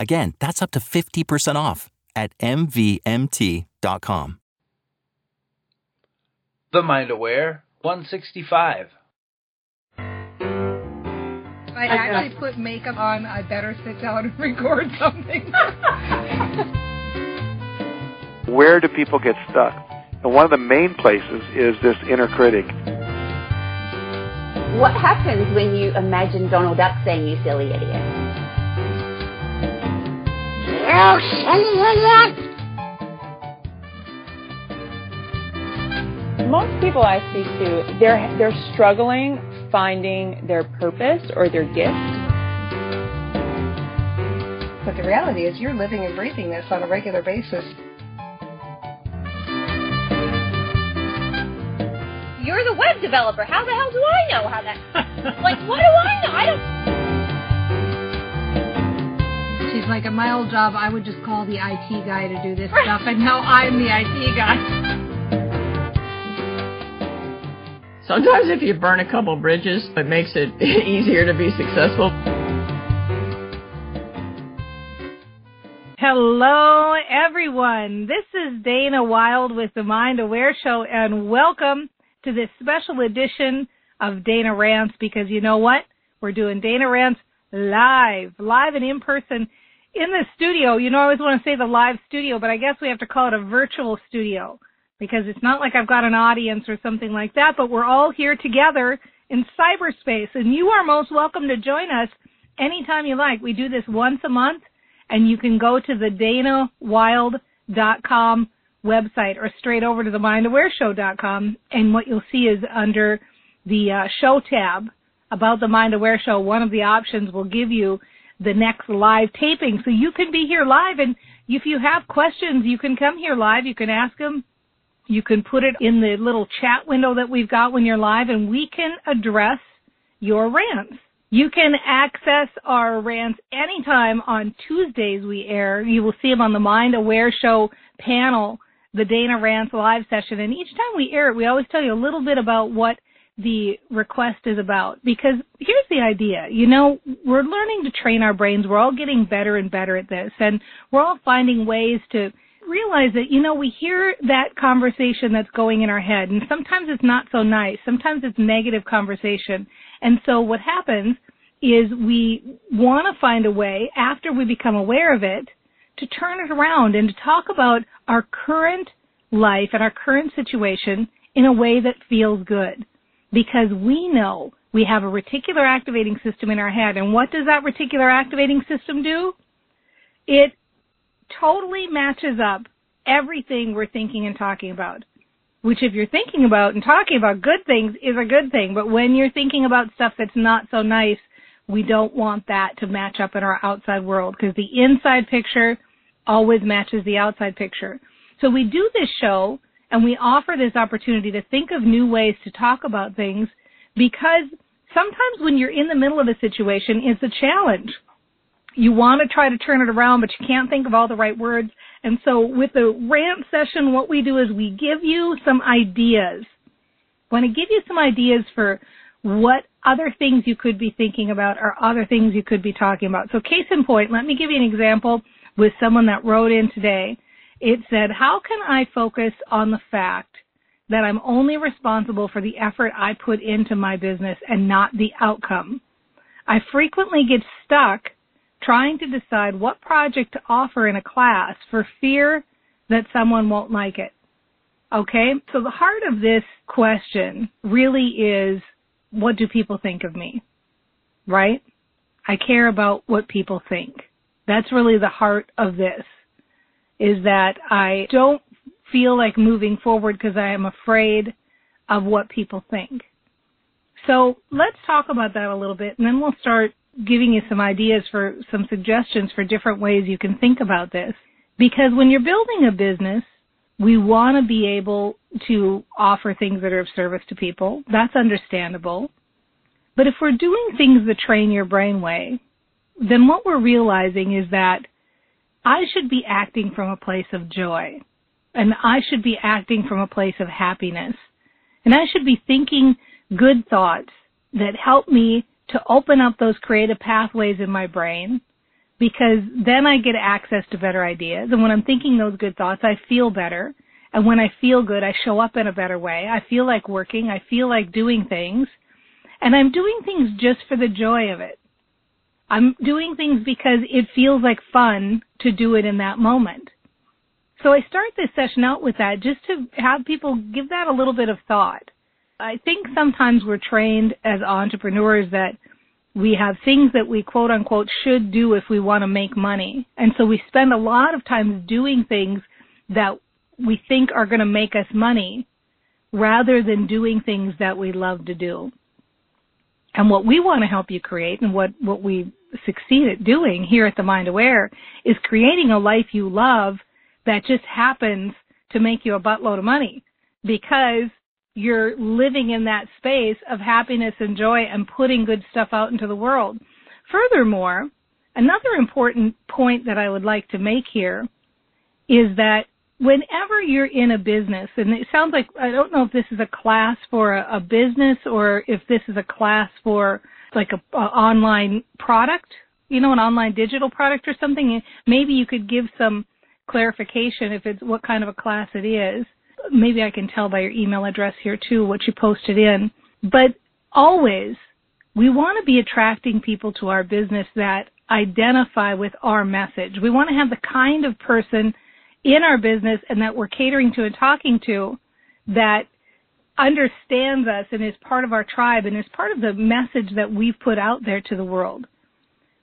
Again, that's up to 50% off at MVMT.com. The Mind Aware 165. If I actually put makeup on, I better sit down and record something. Where do people get stuck? And one of the main places is this inner critic. What happens when you imagine Donald Duck saying, you silly idiot? You silly idiot! Most people I speak to, they're they're struggling finding their purpose or their gift. But the reality is, you're living and breathing this on a regular basis. You're the web developer. How the hell do I know how that? like, what do I know? I don't. Like, at my old job, I would just call the IT guy to do this stuff, and now I'm the IT guy. Sometimes if you burn a couple bridges, it makes it easier to be successful. Hello, everyone. This is Dana Wilde with the Mind Aware Show, and welcome to this special edition of Dana Rants because you know what? We're doing Dana Rants live, live and in person in the studio. You know, I always want to say the live studio, but I guess we have to call it a virtual studio because it's not like I've got an audience or something like that, but we're all here together in cyberspace and you are most welcome to join us anytime you like. We do this once a month and you can go to the danawilde.com website or straight over to the mindawareshow.com and what you'll see is under the uh, show tab about the Mind Aware Show, one of the options will give you the next live taping. So you can be here live and if you have questions, you can come here live. You can ask them you can put it in the little chat window that we've got when you're live and we can address your rants. You can access our rants anytime on Tuesdays we air. You will see them on the Mind Aware Show panel, the Dana Rants live session. And each time we air it, we always tell you a little bit about what the request is about. Because here's the idea. You know, we're learning to train our brains. We're all getting better and better at this. And we're all finding ways to realize that, you know, we hear that conversation that's going in our head, and sometimes it's not so nice. Sometimes it's negative conversation. And so what happens is we want to find a way, after we become aware of it, to turn it around and to talk about our current life and our current situation in a way that feels good. Because we know we have a reticular activating system in our head. And what does that reticular activating system do? It totally matches up everything we're thinking and talking about. Which if you're thinking about and talking about good things is a good thing, but when you're thinking about stuff that's not so nice, we don't want that to match up in our outside world because the inside picture always matches the outside picture. So we do this show and we offer this opportunity to think of new ways to talk about things because sometimes when you're in the middle of a situation, it's a challenge you want to try to turn it around, but you can't think of all the right words. And so with the rant session, what we do is we give you some ideas. I Want to give you some ideas for what other things you could be thinking about or other things you could be talking about. So case in point, let me give you an example with someone that wrote in today. It said, how can I focus on the fact that I'm only responsible for the effort I put into my business and not the outcome? I frequently get stuck trying to decide what project to offer in a class for fear that someone won't like it. Okay? So the heart of this question really is what do people think of me? Right? I care about what people think. That's really the heart of this is that I don't feel like moving forward because I am afraid of what people think. So let's talk about that a little bit and then we'll start giving you some ideas for some suggestions for different ways you can think about this. Because when you're building a business, we want to be able to offer things that are of service to people. That's understandable. But if we're doing things that train your brain way, then what we're realizing is that I should be acting from a place of joy. And I should be acting from a place of happiness. And I should be thinking good thoughts that help me to open up those creative pathways in my brain because then I get access to better ideas. And when I'm thinking those good thoughts, I feel better. And when I feel good, I show up in a better way. I feel like working. I feel like doing things. And I'm doing things just for the joy of it. I'm doing things because it feels like fun to do it in that moment. So I start this session out with that just to have people give that a little bit of thought. I think sometimes we're trained as entrepreneurs that we have things that we quote unquote should do if we want to make money. And so we spend a lot of times doing things that we think are going to make us money rather than doing things that we love to do. And what we want to help you create and what, what we succeed at doing here at the Mind Aware is creating a life you love that just happens to make you a buttload of money because you're living in that space of happiness and joy and putting good stuff out into the world. Furthermore, another important point that I would like to make here is that whenever you're in a business, and it sounds like I don't know if this is a class for a, a business or if this is a class for like a, a online product, you know, an online digital product or something. Maybe you could give some clarification if it's what kind of a class it is maybe I can tell by your email address here too what you posted in. But always, we want to be attracting people to our business that identify with our message. We want to have the kind of person in our business and that we're catering to and talking to that understands us and is part of our tribe and is part of the message that we've put out there to the world.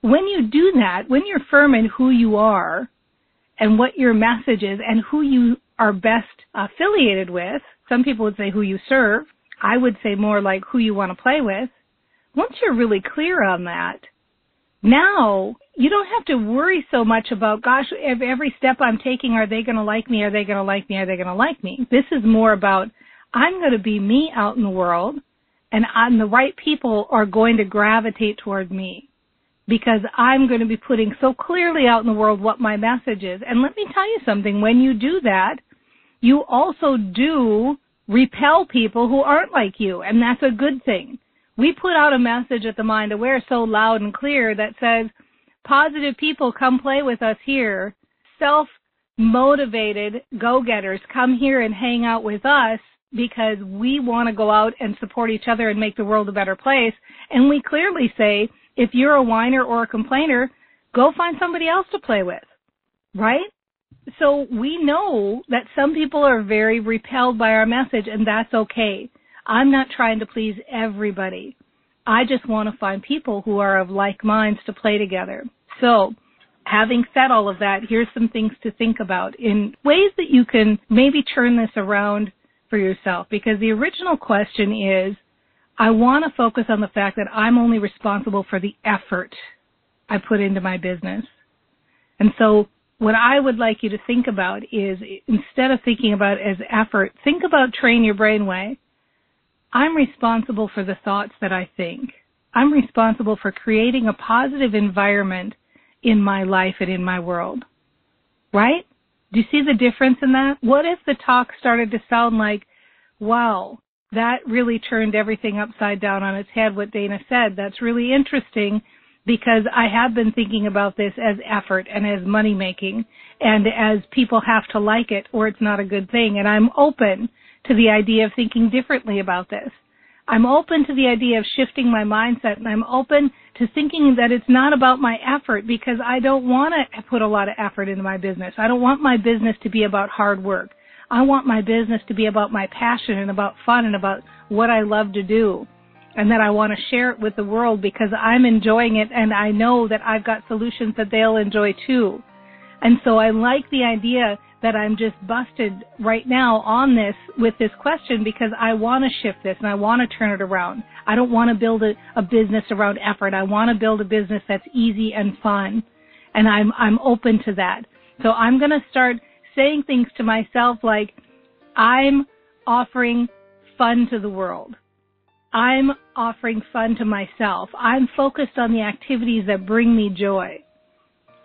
When you do that, when you're firm in who you are and what your message is and who you are best affiliated with. Some people would say who you serve. I would say more like who you want to play with. Once you're really clear on that, now you don't have to worry so much about, gosh, every step I'm taking, are they going to like me? Are they going to like me? Are they going to like me? This is more about, I'm going to be me out in the world and I'm, the right people are going to gravitate toward me because I'm going to be putting so clearly out in the world what my message is. And let me tell you something, when you do that, you also do repel people who aren't like you, and that's a good thing. We put out a message at the Mind Aware so loud and clear that says, positive people come play with us here. Self motivated go-getters come here and hang out with us because we want to go out and support each other and make the world a better place. And we clearly say, if you're a whiner or a complainer, go find somebody else to play with, right? So we know that some people are very repelled by our message and that's okay. I'm not trying to please everybody. I just want to find people who are of like minds to play together. So, having said all of that, here's some things to think about in ways that you can maybe turn this around for yourself because the original question is I want to focus on the fact that I'm only responsible for the effort I put into my business. And so what I would like you to think about is instead of thinking about as effort, think about train your brain way. I'm responsible for the thoughts that I think. I'm responsible for creating a positive environment in my life and in my world. Right? Do you see the difference in that? What if the talk started to sound like, wow, that really turned everything upside down on its head, what Dana said. That's really interesting because I have been thinking about this as effort and as money making and as people have to like it or it's not a good thing. And I'm open to the idea of thinking differently about this. I'm open to the idea of shifting my mindset and I'm open to thinking that it's not about my effort because I don't want to put a lot of effort into my business. I don't want my business to be about hard work. I want my business to be about my passion and about fun and about what I love to do. And that I want to share it with the world because I'm enjoying it and I know that I've got solutions that they'll enjoy too. And so I like the idea that I'm just busted right now on this with this question because I want to shift this and I want to turn it around. I don't want to build a, a business around effort. I want to build a business that's easy and fun. And I'm, I'm open to that. So I'm going to start saying things to myself like, I'm offering fun to the world. I'm offering fun to myself. I'm focused on the activities that bring me joy.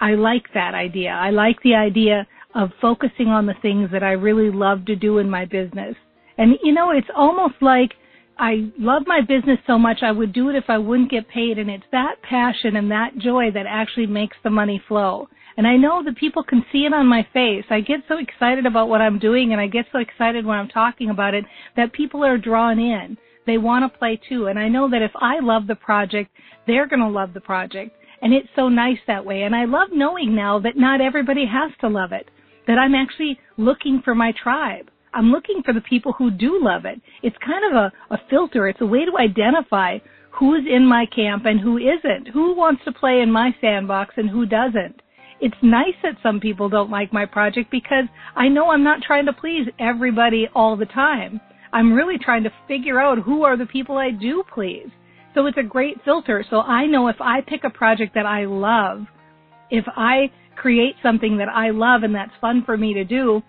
I like that idea. I like the idea of focusing on the things that I really love to do in my business. And you know, it's almost like I love my business so much I would do it if I wouldn't get paid and it's that passion and that joy that actually makes the money flow. And I know that people can see it on my face. I get so excited about what I'm doing and I get so excited when I'm talking about it that people are drawn in. They want to play too. And I know that if I love the project, they're going to love the project. And it's so nice that way. And I love knowing now that not everybody has to love it that I'm actually looking for my tribe. I'm looking for the people who do love it. It's kind of a, a filter. It's a way to identify who's in my camp and who isn't, who wants to play in my sandbox and who doesn't. It's nice that some people don't like my project because I know I'm not trying to please everybody all the time. I'm really trying to figure out who are the people I do please. So it's a great filter. So I know if I pick a project that I love, if I create something that I love and that's fun for me to do,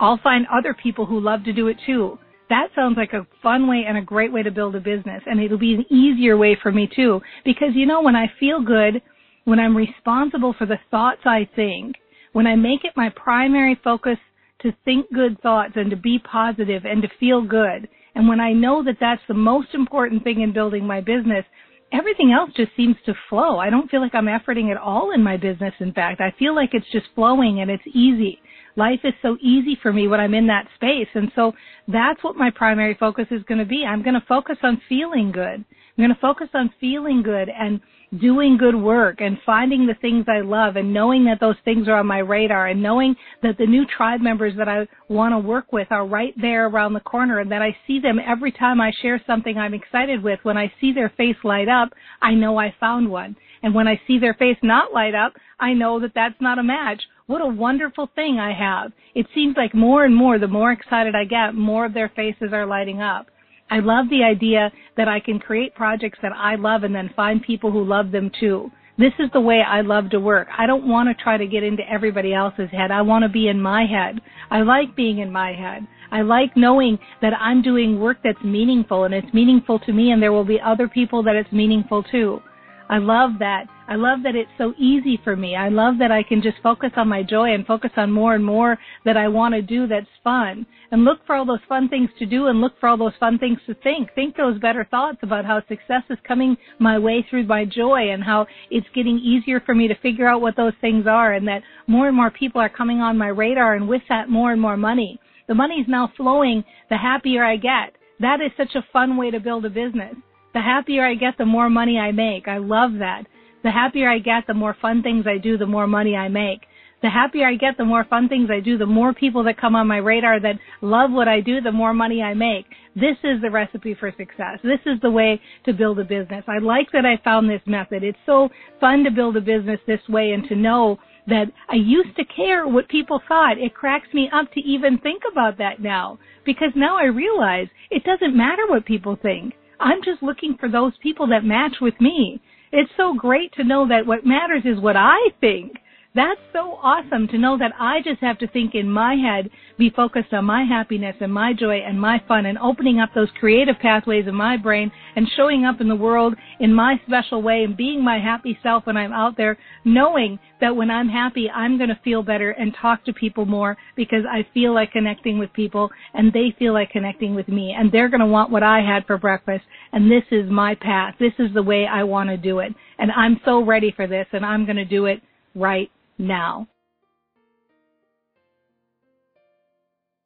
I'll find other people who love to do it too. That sounds like a fun way and a great way to build a business. And it'll be an easier way for me too. Because you know, when I feel good, when I'm responsible for the thoughts I think, when I make it my primary focus to think good thoughts and to be positive and to feel good, and when I know that that's the most important thing in building my business, everything else just seems to flow. I don't feel like I'm efforting at all in my business. In fact, I feel like it's just flowing and it's easy. Life is so easy for me when I'm in that space. And so that's what my primary focus is going to be. I'm going to focus on feeling good. I'm going to focus on feeling good and doing good work and finding the things I love and knowing that those things are on my radar and knowing that the new tribe members that I want to work with are right there around the corner and that I see them every time I share something I'm excited with. When I see their face light up, I know I found one. And when I see their face not light up, I know that that's not a match. What a wonderful thing I have. It seems like more and more, the more excited I get, more of their faces are lighting up. I love the idea that I can create projects that I love and then find people who love them too. This is the way I love to work. I don't want to try to get into everybody else's head. I want to be in my head. I like being in my head. I like knowing that I'm doing work that's meaningful and it's meaningful to me and there will be other people that it's meaningful to. I love that. I love that it's so easy for me. I love that I can just focus on my joy and focus on more and more that I want to do that's fun. And look for all those fun things to do and look for all those fun things to think. Think those better thoughts about how success is coming my way through my joy and how it's getting easier for me to figure out what those things are and that more and more people are coming on my radar and with that more and more money. The money is now flowing the happier I get. That is such a fun way to build a business. The happier I get, the more money I make. I love that. The happier I get, the more fun things I do, the more money I make. The happier I get, the more fun things I do, the more people that come on my radar that love what I do, the more money I make. This is the recipe for success. This is the way to build a business. I like that I found this method. It's so fun to build a business this way and to know that I used to care what people thought. It cracks me up to even think about that now because now I realize it doesn't matter what people think. I'm just looking for those people that match with me. It's so great to know that what matters is what I think. That's so awesome to know that I just have to think in my head, be focused on my happiness and my joy and my fun and opening up those creative pathways in my brain and showing up in the world in my special way and being my happy self when I'm out there, knowing that when I'm happy, I'm going to feel better and talk to people more because I feel like connecting with people and they feel like connecting with me and they're going to want what I had for breakfast and this is my path. This is the way I want to do it. And I'm so ready for this and I'm going to do it right now.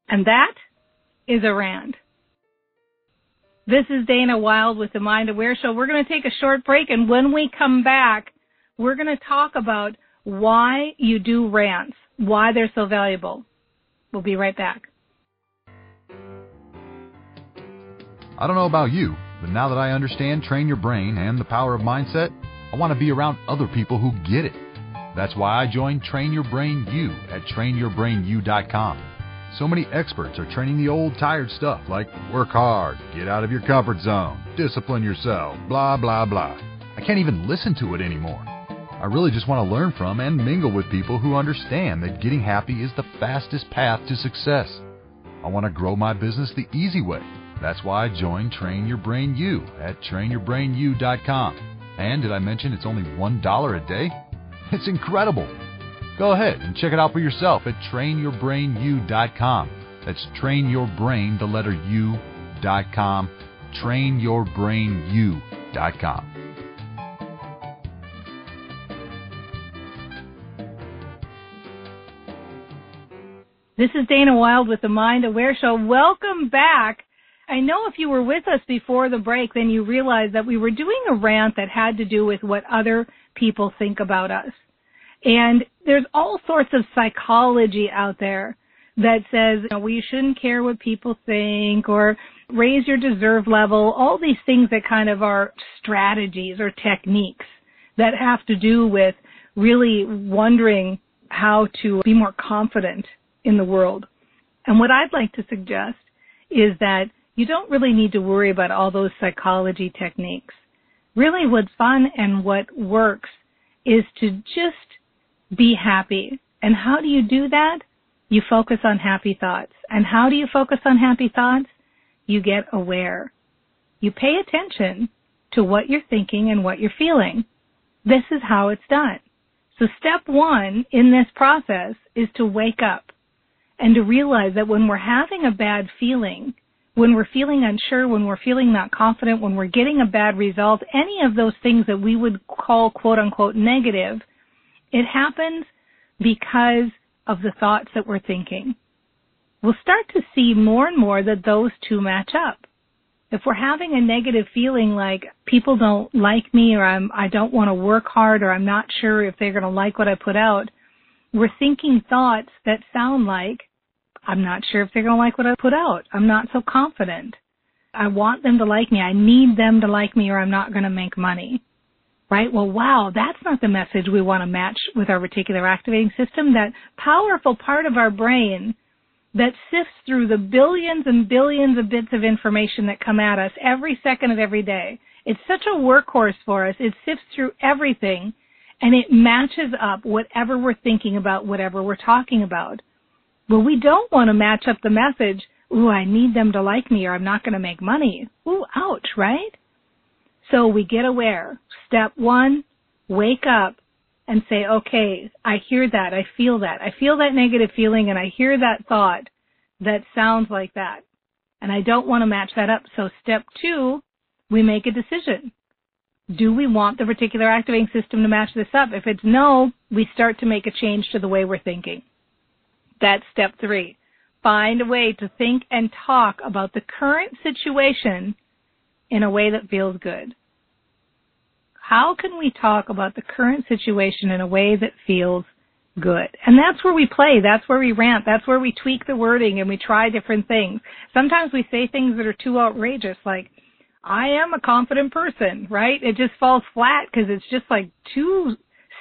And that is a rant. This is Dana Wilde with the Mind Aware Show. We're going to take a short break, and when we come back, we're going to talk about why you do rants, why they're so valuable. We'll be right back. I don't know about you, but now that I understand Train Your Brain and the power of mindset, I want to be around other people who get it. That's why I joined Train Your Brain U at trainyourbrainu.com. So many experts are training the old tired stuff like work hard, get out of your comfort zone, discipline yourself, blah, blah, blah. I can't even listen to it anymore. I really just want to learn from and mingle with people who understand that getting happy is the fastest path to success. I want to grow my business the easy way. That's why I joined Train Your Brain U at trainyourbrainu.com. And did I mention it's only $1 a day? It's incredible. Go ahead and check it out for yourself at trainyourbrainu.com. That's trainyourbrain, the letter U.com. Trainyourbrainu.com. This is Dana Wilde with the Mind Aware Show. Welcome back. I know if you were with us before the break, then you realized that we were doing a rant that had to do with what other people think about us. And there's all sorts of psychology out there that says you know, we shouldn't care what people think or raise your deserve level, all these things that kind of are strategies or techniques that have to do with really wondering how to be more confident in the world. And what I'd like to suggest is that you don't really need to worry about all those psychology techniques. Really what's fun and what works is to just be happy. And how do you do that? You focus on happy thoughts. And how do you focus on happy thoughts? You get aware. You pay attention to what you're thinking and what you're feeling. This is how it's done. So step one in this process is to wake up and to realize that when we're having a bad feeling, when we're feeling unsure, when we're feeling not confident, when we're getting a bad result, any of those things that we would call quote unquote negative, it happens because of the thoughts that we're thinking. We'll start to see more and more that those two match up. If we're having a negative feeling like people don't like me or I'm, I don't want to work hard or I'm not sure if they're going to like what I put out, we're thinking thoughts that sound like, I'm not sure if they're going to like what I put out. I'm not so confident. I want them to like me. I need them to like me or I'm not going to make money. Right? Well, wow, that's not the message we want to match with our reticular activating system. That powerful part of our brain that sifts through the billions and billions of bits of information that come at us every second of every day. It's such a workhorse for us. It sifts through everything and it matches up whatever we're thinking about, whatever we're talking about. Well, we don't want to match up the message, ooh, I need them to like me or I'm not going to make money. Ooh, ouch, right? So we get aware. Step one, wake up and say, okay, I hear that. I feel that. I feel that negative feeling and I hear that thought that sounds like that. And I don't want to match that up. So step two, we make a decision do we want the reticular activating system to match this up? If it's no, we start to make a change to the way we're thinking. That's step three. Find a way to think and talk about the current situation in a way that feels good. How can we talk about the current situation in a way that feels good? And that's where we play. That's where we rant. That's where we tweak the wording and we try different things. Sometimes we say things that are too outrageous, like, I am a confident person, right? It just falls flat because it's just like too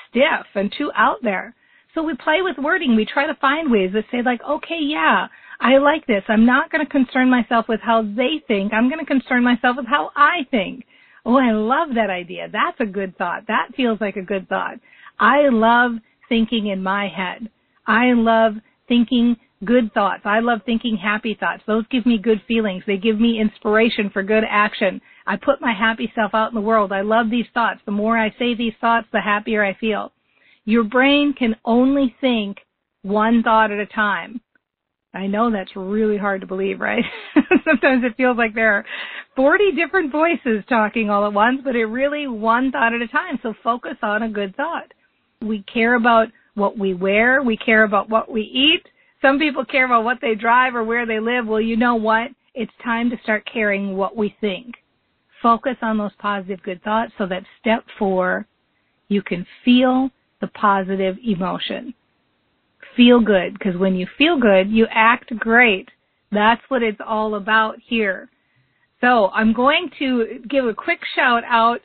stiff and too out there. So we play with wording. We try to find ways that say like, okay, yeah, I like this. I'm not going to concern myself with how they think. I'm going to concern myself with how I think. Oh, I love that idea. That's a good thought. That feels like a good thought. I love thinking in my head. I love thinking good thoughts. I love thinking happy thoughts. Those give me good feelings. They give me inspiration for good action. I put my happy self out in the world. I love these thoughts. The more I say these thoughts, the happier I feel. Your brain can only think one thought at a time. I know that's really hard to believe, right? Sometimes it feels like there are 40 different voices talking all at once, but it really one thought at a time. So focus on a good thought. We care about what we wear. We care about what we eat. Some people care about what they drive or where they live. Well, you know what? It's time to start caring what we think. Focus on those positive good thoughts so that step four, you can feel positive emotion. Feel good, because when you feel good, you act great. That's what it's all about here. So I'm going to give a quick shout out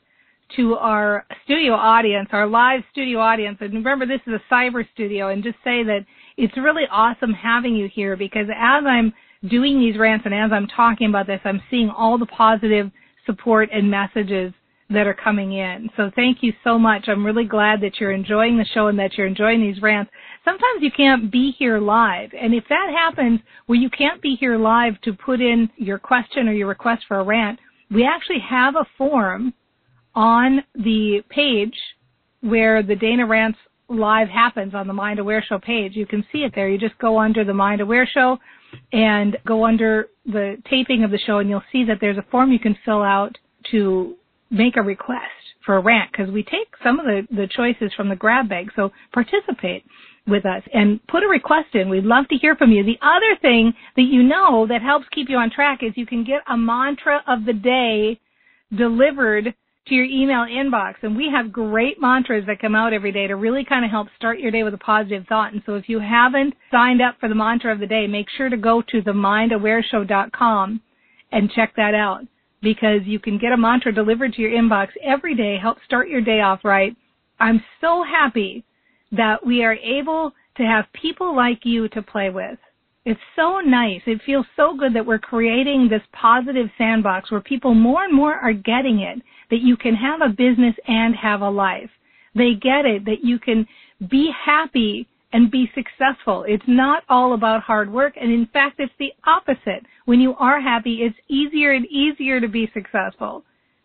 to our studio audience, our live studio audience. And remember, this is a cyber studio, and just say that it's really awesome having you here because as I'm doing these rants and as I'm talking about this, I'm seeing all the positive support and messages that are coming in. So thank you so much. I'm really glad that you're enjoying the show and that you're enjoying these rants. Sometimes you can't be here live. And if that happens where you can't be here live to put in your question or your request for a rant, we actually have a form on the page where the Dana Rants live happens on the Mind Aware Show page. You can see it there. You just go under the Mind Aware Show and go under the taping of the show and you'll see that there's a form you can fill out to make a request for a rant because we take some of the, the choices from the grab bag. So participate with us and put a request in. We'd love to hear from you. The other thing that you know that helps keep you on track is you can get a mantra of the day delivered to your email inbox. And we have great mantras that come out every day to really kind of help start your day with a positive thought. And so if you haven't signed up for the mantra of the day, make sure to go to themindawareshow.com and check that out because you can get a mantra delivered to your inbox every day, help start your day off right. I'm so happy that we are able to have people like you to play with. It's so nice. It feels so good that we're creating this positive sandbox where people more and more are getting it that you can have a business and have a life. They get it that you can be happy and be successful. It's not all about hard work. And in fact, it's the opposite. When you are happy, it's easier and easier to be successful.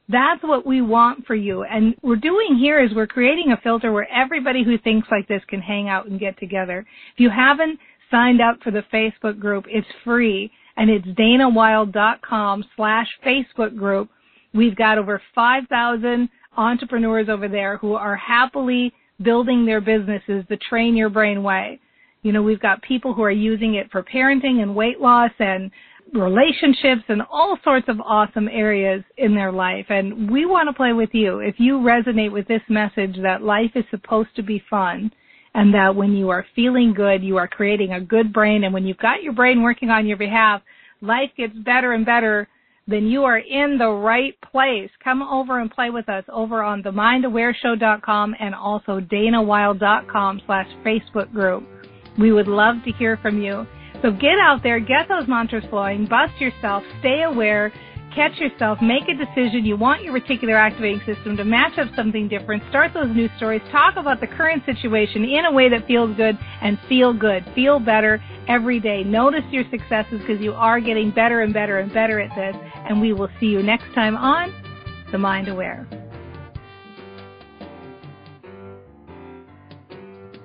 That's what we want for you. And we're doing here is we're creating a filter where everybody who thinks like this can hang out and get together. If you haven't signed up for the Facebook group, it's free and it's danawilde.com slash Facebook group. We've got over 5,000 entrepreneurs over there who are happily building their businesses the train your brain way. You know, we've got people who are using it for parenting and weight loss and relationships and all sorts of awesome areas in their life. And we want to play with you. If you resonate with this message that life is supposed to be fun and that when you are feeling good, you are creating a good brain. And when you've got your brain working on your behalf, life gets better and better then you are in the right place. Come over and play with us over on themindawareshow.com and also danawilde.com slash Facebook group. We would love to hear from you. So get out there, get those mantras flowing, bust yourself, stay aware, catch yourself, make a decision. You want your reticular activating system to match up something different. Start those news stories. Talk about the current situation in a way that feels good and feel good. Feel better every day. Notice your successes because you are getting better and better and better at this. And we will see you next time on The Mind Aware.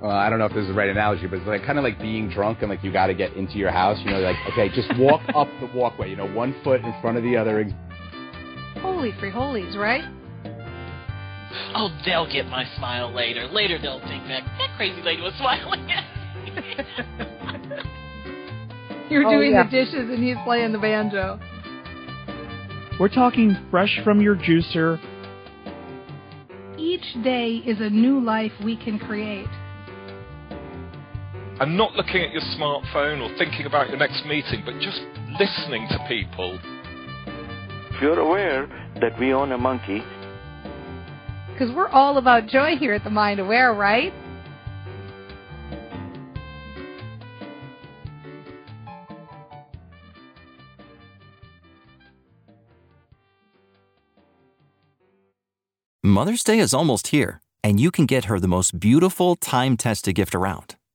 Well, I don't know if this is the right analogy, but it's like kind of like being drunk and like you got to get into your house. You know, like okay, just walk up the walkway. You know, one foot in front of the other. Holy freeholies, right? Oh, they'll get my smile later. Later they'll think that that crazy lady was smiling You're oh, doing yeah. the dishes and he's playing the banjo. We're talking fresh from your juicer. Each day is a new life we can create. And not looking at your smartphone or thinking about your next meeting, but just listening to people. If you're aware that we own a monkey, Because we're all about joy here at the Mind Aware, right? Mother's Day is almost here, and you can get her the most beautiful time tested gift around